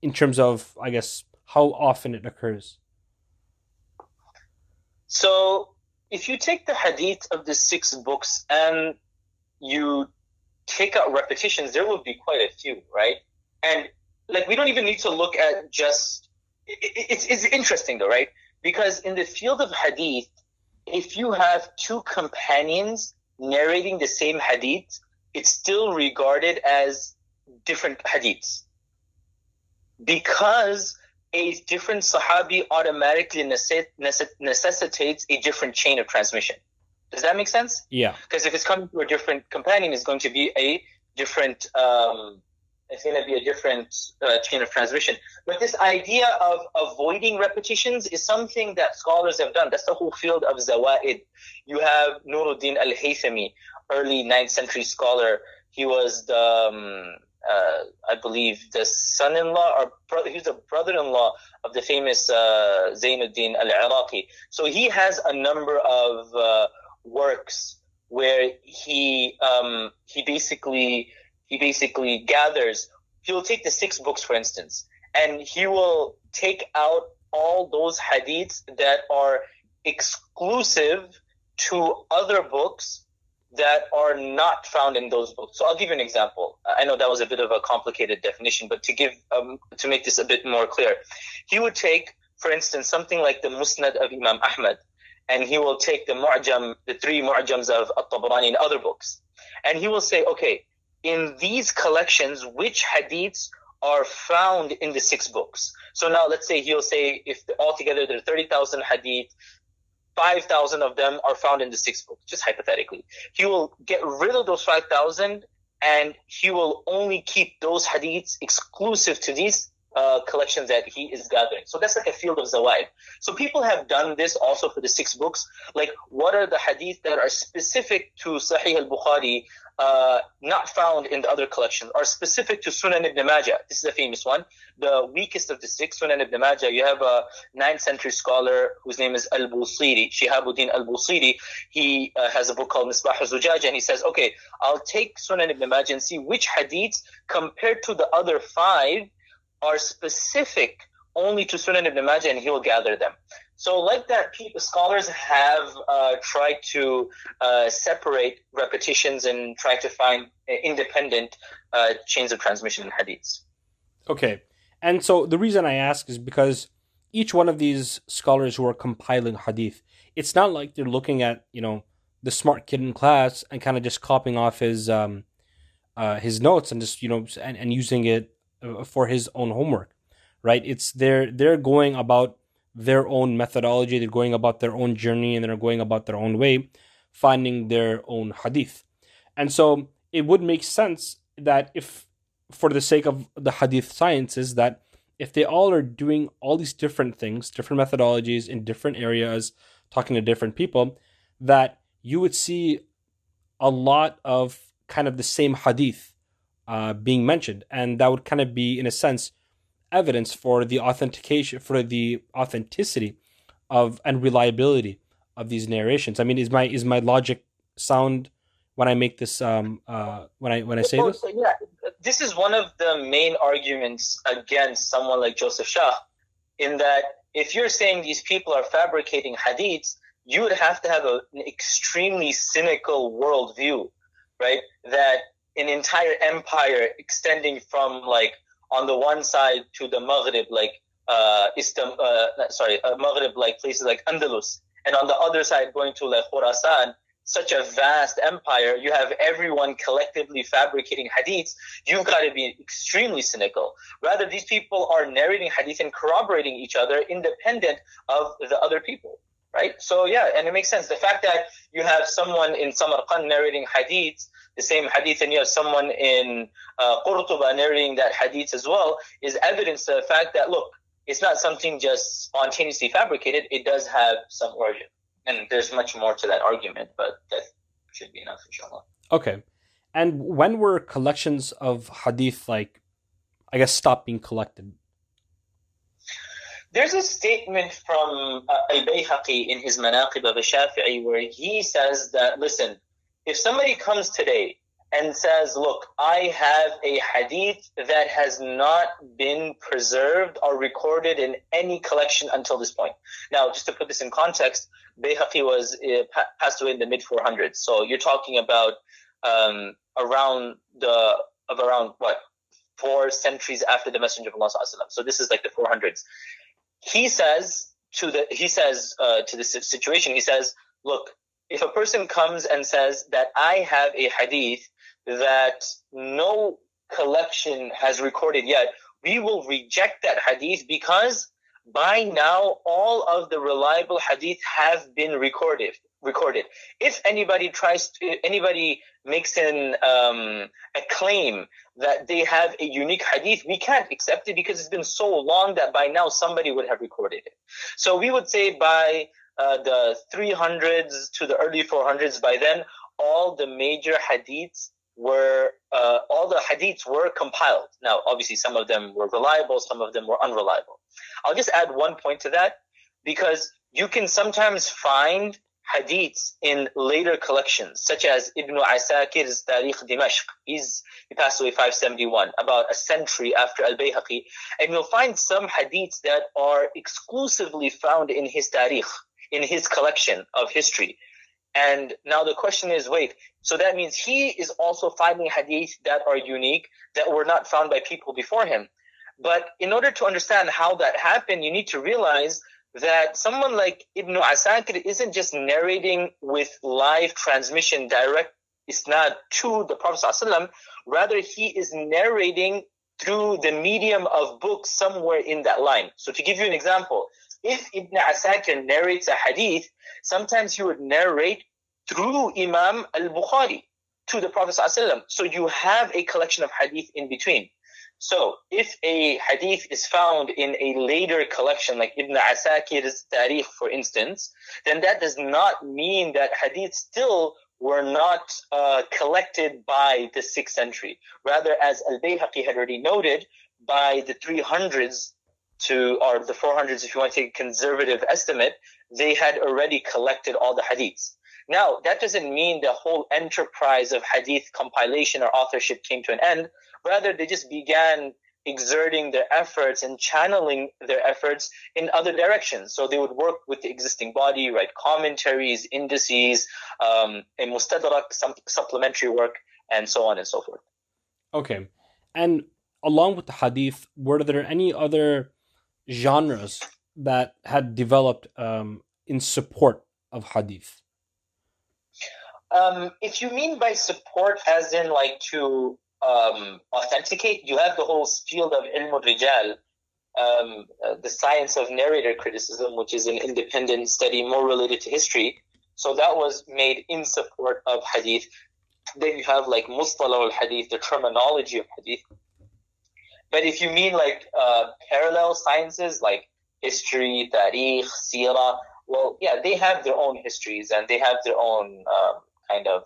in terms of, I guess, how often it occurs. So, if you take the hadith of the six books and you take out repetitions, there will be quite a few, right? And like we don't even need to look at just it's it's interesting though, right? Because in the field of hadith, if you have two companions narrating the same hadith, it's still regarded as different hadiths. Because a different sahabi automatically necessitates a different chain of transmission. Does that make sense? Yeah. Because if it's coming through a different companion, it's going to be a different um, it's going to be a different uh, chain of transmission. But this idea of avoiding repetitions is something that scholars have done. That's the whole field of zawaid. You have Nuruddin al-Haythami, early 9th century scholar. He was the, um, uh, I believe, the son-in-law or brother, he was the brother-in-law of the famous uh, Zainuddin al-Iraqi. So he has a number of uh, works where he um, he basically he basically gathers, he'll take the six books, for instance, and he will take out all those hadiths that are exclusive to other books that are not found in those books. So I'll give you an example. I know that was a bit of a complicated definition, but to give um, to make this a bit more clear, he would take, for instance, something like the Musnad of Imam Ahmad, and he will take the Mu'jam, the three Mu'jams of At-Tabarani and other books, and he will say, okay, in these collections which hadiths are found in the six books. So now let's say he'll say if altogether there are 30,000 hadith, 5,000 of them are found in the six books, just hypothetically. He will get rid of those 5,000 and he will only keep those hadiths exclusive to these uh, collections that he is gathering. So that's like a field of zawaid. So people have done this also for the six books. Like, what are the hadith that are specific to Sahih al-Bukhari uh, not found in the other collections are specific to Sunan ibn Majah. This is a famous one. The weakest of the six, Sunan ibn Majah, you have a 9th century scholar whose name is Al-Busiri, Shihabuddin Al-Busiri. He uh, has a book called Misbah al-Zujaj and he says, okay, I'll take Sunan ibn Majah and see which hadiths compared to the other five are specific only to Sunan ibn Majah and he'll gather them. So, like that, people, scholars have uh, tried to uh, separate repetitions and try to find independent uh, chains of transmission in hadiths. Okay. And so the reason I ask is because each one of these scholars who are compiling hadith, it's not like they're looking at, you know, the smart kid in class and kind of just copying off his um, uh, his notes and just, you know, and, and using it uh, for his own homework, right? It's they're they're going about their own methodology, they're going about their own journey, and they're going about their own way, finding their own hadith. And so it would make sense that if, for the sake of the hadith sciences, that if they all are doing all these different things, different methodologies in different areas, talking to different people, that you would see a lot of kind of the same hadith uh, being mentioned. And that would kind of be, in a sense, evidence for the authentication for the authenticity of and reliability of these narrations. I mean, is my is my logic sound when I make this um uh when I when I say this? yeah, this is one of the main arguments against someone like Joseph Schacht, in that if you're saying these people are fabricating hadiths, you would have to have a, an extremely cynical worldview, right? That an entire empire extending from like on the one side to the Maghrib, like uh, Istam, uh, sorry, uh, Maghrib, like places like Andalus, and on the other side going to like Khurasan, such a vast empire, you have everyone collectively fabricating hadiths, you've got to be extremely cynical. Rather, these people are narrating hadith and corroborating each other independent of the other people, right? So, yeah, and it makes sense. The fact that you have someone in Samarkand narrating hadith, the same hadith, and you have someone in uh, Qurtuba narrating that hadith as well, is evidence to the fact that, look, it's not something just spontaneously fabricated, it does have some origin. And there's much more to that argument, but that should be enough, inshallah. Okay. And when were collections of hadith like I guess stop being collected? There's a statement from uh, Al-Bayhaqi in his Manaqib of Shafi'i where he says that, listen, if somebody comes today and says, look, I have a hadith that has not been preserved or recorded in any collection until this point. Now, just to put this in context, Bayhaqi was uh, pa- passed away in the mid 400s. So you're talking about um, around the, of around what, four centuries after the Messenger of Allah. So this is like the 400s. He says to the, he says uh, to the situation, he says, look, if a person comes and says that I have a hadith that no collection has recorded yet, we will reject that hadith because by now all of the reliable hadith have been recorded. Recorded. If anybody tries to, anybody makes an um, a claim that they have a unique hadith, we can't accept it because it's been so long that by now somebody would have recorded it. So we would say by uh, the 300s to the early 400s, by then all the major hadiths were uh, all the hadiths were compiled. Now, obviously, some of them were reliable, some of them were unreliable. I'll just add one point to that because you can sometimes find hadiths in later collections, such as Ibn Asakir's Tarikh Dimashq. He's, he passed away 571, about a century after Al-Bayhaqi. And you'll find some hadiths that are exclusively found in his Tarikh, in his collection of history. And now the question is, wait, so that means he is also finding hadiths that are unique, that were not found by people before him. But in order to understand how that happened, you need to realize that someone like Ibn Asakir isn't just narrating with live transmission, direct isnad to the Prophet ﷺ. Rather, he is narrating through the medium of books somewhere in that line. So to give you an example, if Ibn Asakir narrates a hadith, sometimes he would narrate through Imam al-Bukhari to the Prophet ﷺ. So you have a collection of hadith in between. So if a hadith is found in a later collection, like Ibn Asakir's Tarikh, for instance, then that does not mean that hadith still were not uh, collected by the 6th century. Rather, as Al-Bayhaqi had already noted, by the 300s to, or the 400s, if you want to take a conservative estimate, they had already collected all the hadiths. Now, that doesn't mean the whole enterprise of hadith compilation or authorship came to an end. Rather, they just began exerting their efforts and channeling their efforts in other directions. So they would work with the existing body, write commentaries, indices, um, a mustadrak, some supplementary work, and so on and so forth. Okay. And along with the hadith, were there any other genres that had developed um, in support of hadith? Um, if you mean by support as in like to um, authenticate, you have the whole field of ilm rijal, um, uh, the science of narrator criticism, which is an independent study more related to history. So that was made in support of hadith. Then you have like mustalah al hadith, the terminology of hadith. But if you mean like uh, parallel sciences like history, tarikh, sirah, well, yeah, they have their own histories and they have their own um, kind of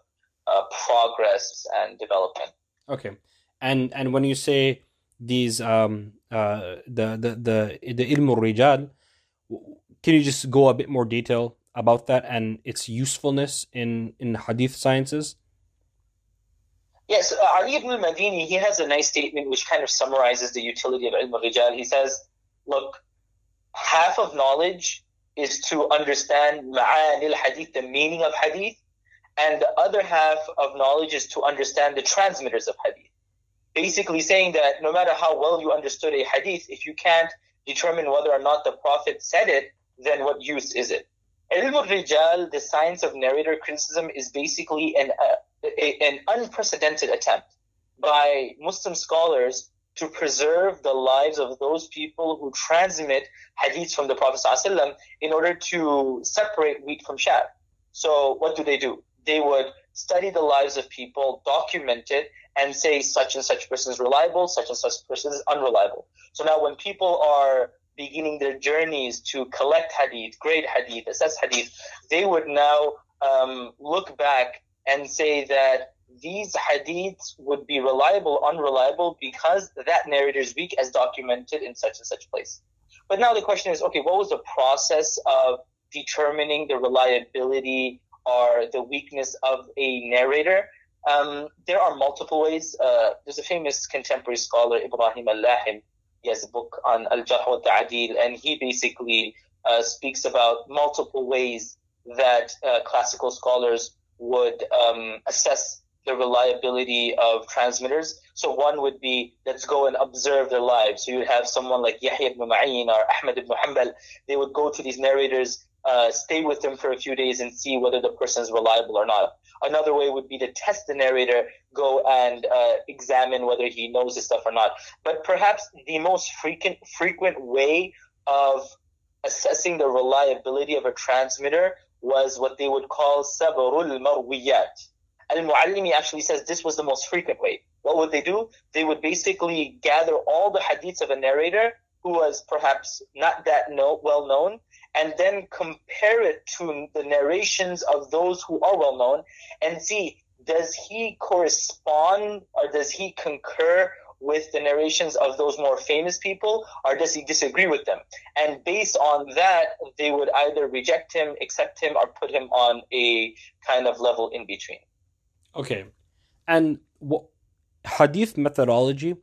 uh, progress and development. Okay. And and when you say these um uh the the the the ilm rijal can you just go a bit more detail about that and its usefulness in, in hadith sciences? Yes, uh, Ali ibn al-Madini, he has a nice statement which kind of summarizes the utility of ilm al-rijal. He says, look, half of knowledge is to understand ma'anil hadith, the meaning of hadith, and the other half of knowledge is to understand the transmitters of hadith. Basically saying that no matter how well you understood a hadith, if you can't determine whether or not the Prophet said it, then what use is it? Ilm al-Rijal, the science of narrator criticism, is basically an, uh, a, an unprecedented attempt by Muslim scholars to preserve the lives of those people who transmit hadiths from the Prophet in order to separate wheat from chaff. So what do they do? They would study the lives of people, document it, and say such and such person is reliable, such and such person is unreliable. So now when people are beginning their journeys to collect hadith, grade hadith, assess hadith, they would now um, look back and say that these hadiths would be reliable, unreliable because that narrator is weak as documented in such and such place. But now the question is, okay, what was the process of determining the reliability or the weakness of a narrator? Um, there are multiple ways. Uh, there's a famous contemporary scholar, Ibrahim al-Lahim. He has a book on al-Jarh wa Ta'adil, and he basically uh, speaks about multiple ways that uh, classical scholars would um, assess the reliability of transmitters. So one would be, let's go and observe their lives. So you would have someone like Yahya ibn Ma'in or Ahmed ibn Hanbal. They would go to these narrators, uh, stay with them for a few days and see whether the person is reliable or not. Another way would be to test the narrator, go and uh, examine whether he knows his stuff or not. But perhaps the most frequent, frequent way of assessing the reliability of a transmitter was what they would call sabarul marwiyat. Al-Muallimi actually says this was the most frequent way. What would they do? They would basically gather all the hadiths of a narrator who was perhaps not that well known, and then compare it to the narrations of those who are well known and see does he correspond or does he concur with the narrations of those more famous people or does he disagree with them? And based on that, they would either reject him, accept him, or put him on a kind of level in between. Okay. And what, hadith methodology,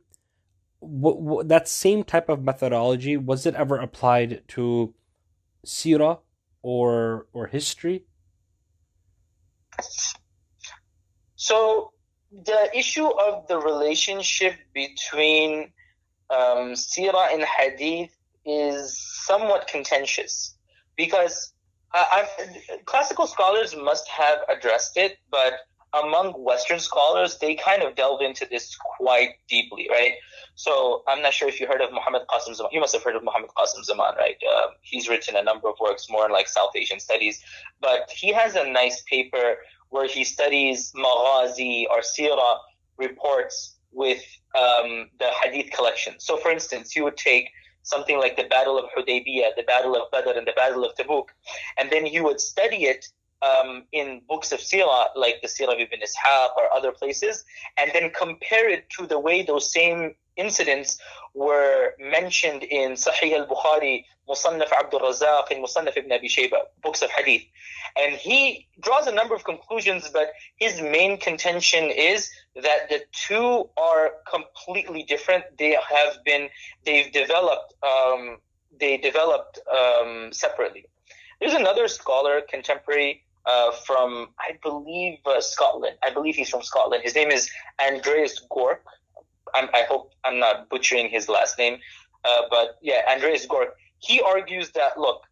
what, what, that same type of methodology, was it ever applied to sirah or, or history? So the issue of the relationship between um, sirah and hadith is somewhat contentious because uh, classical scholars must have addressed it, but among Western scholars, they kind of delve into this quite deeply, right? So I'm not sure if you heard of Muhammad Qasim Zaman. You must have heard of Muhammad Qasim Zaman, right? Uh, he's written a number of works more in like South Asian studies, but he has a nice paper where he studies maghazi or sirah reports with um, the hadith collection. So, for instance, you would take something like the Battle of Hudaybiyah, the Battle of Badr, and the Battle of Tabuk, and then you would study it um, in books of Sirah, like the Sirah of Ibn Ishaq or other places, and then compare it to the way those same incidents were mentioned in Sahih al-Bukhari, Musannaf Abdul Razak, and Musannaf Ibn Abi Shayba, books of hadith. And he draws a number of conclusions, but his main contention is that the two are completely different. They have been, they've developed, um, they developed um, separately. There's another scholar, contemporary, uh, from, I believe, uh, Scotland. I believe he's from Scotland. His name is Andreas Görke. I'm, i hope I'm not butchering his last name. Uh, but yeah, Andreas Görke. He argues that, look,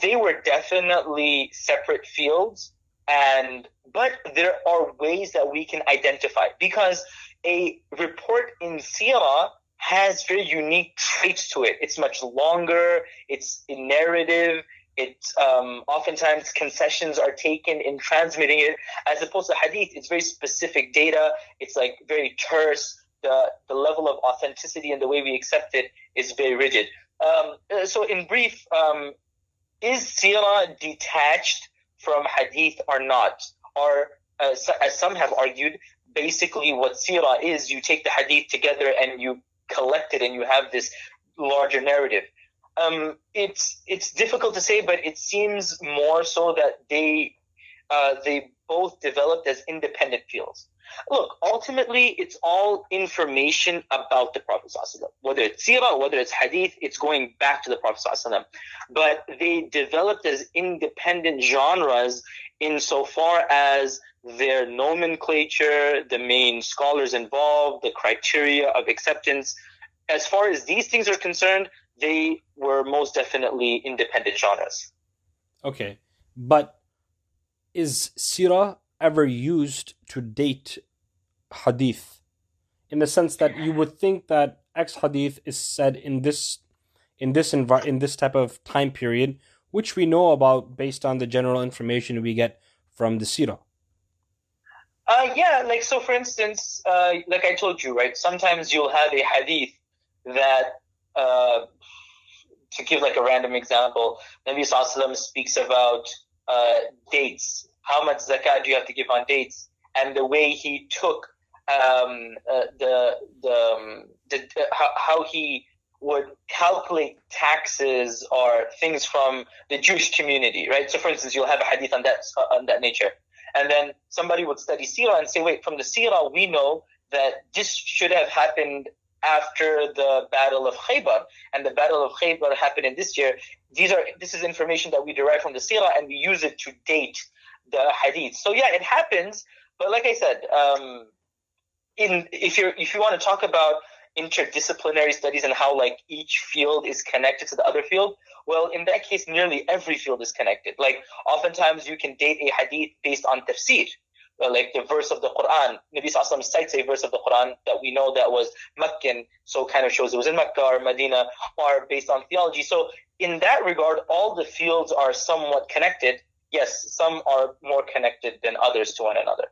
they were definitely separate fields and but there are ways that we can identify because a report in Sirah has very unique traits to it. It's much longer. It's narrative. It's um, oftentimes concessions are taken in transmitting it, as opposed to hadith. It's very specific data. It's like very terse. The the level of authenticity and the way we accept it is very rigid. Um, so, in brief, um, is sirah detached from hadith or not? Or, uh, as some have argued, basically what sirah is, you take the hadith together and you collect it and you have this larger narrative. Um, it's it's difficult to say, but it seems more so that they uh, they both developed as independent fields. Look, ultimately, it's all information about the Prophet Whether it's seerah, whether it's hadith, it's going back to the Prophet But they developed as independent genres insofar as their nomenclature, the main scholars involved, the criteria of acceptance. As far as these things are concerned, they were most definitely independent genres. Okay, but is sirah ever used to date hadith? In the sense that you would think that X hadith is said in this in this envi- in this type of time period, which we know about based on the general information we get from the sirah. Uh, yeah, like so. For instance, uh, like I told you, right? Sometimes you'll have a hadith that uh, to give like a random example, Nabi Sallallahu speaks about uh, dates. How much zakat do you have to give on dates? And the way he took um, uh, the the, um, the uh, how, how he would calculate taxes or things from the Jewish community, right? So, for instance, you'll have a hadith on that on that nature, and then somebody would study Sirah and say, "Wait, from the Sirah, we know that this should have happened after the Battle of Khaybar, and the Battle of Khaybar happened in this year. These are this is information that we derive from the Sirah, and we use it to date the Hadith. So yeah, it happens, but like I said, um, in if you if you want to talk about interdisciplinary studies and how like each field is connected to the other field well in that case nearly every field is connected like oftentimes you can date a hadith based on tafsir Uh, like the verse of the Quran. Nabi Sallallahu cites a verse of the Quran that we know that was Meccan, so kind of shows it was in Mecca or Medina, or based on theology. So in that regard, all the fields are somewhat connected. Yes, some are more connected than others to one another.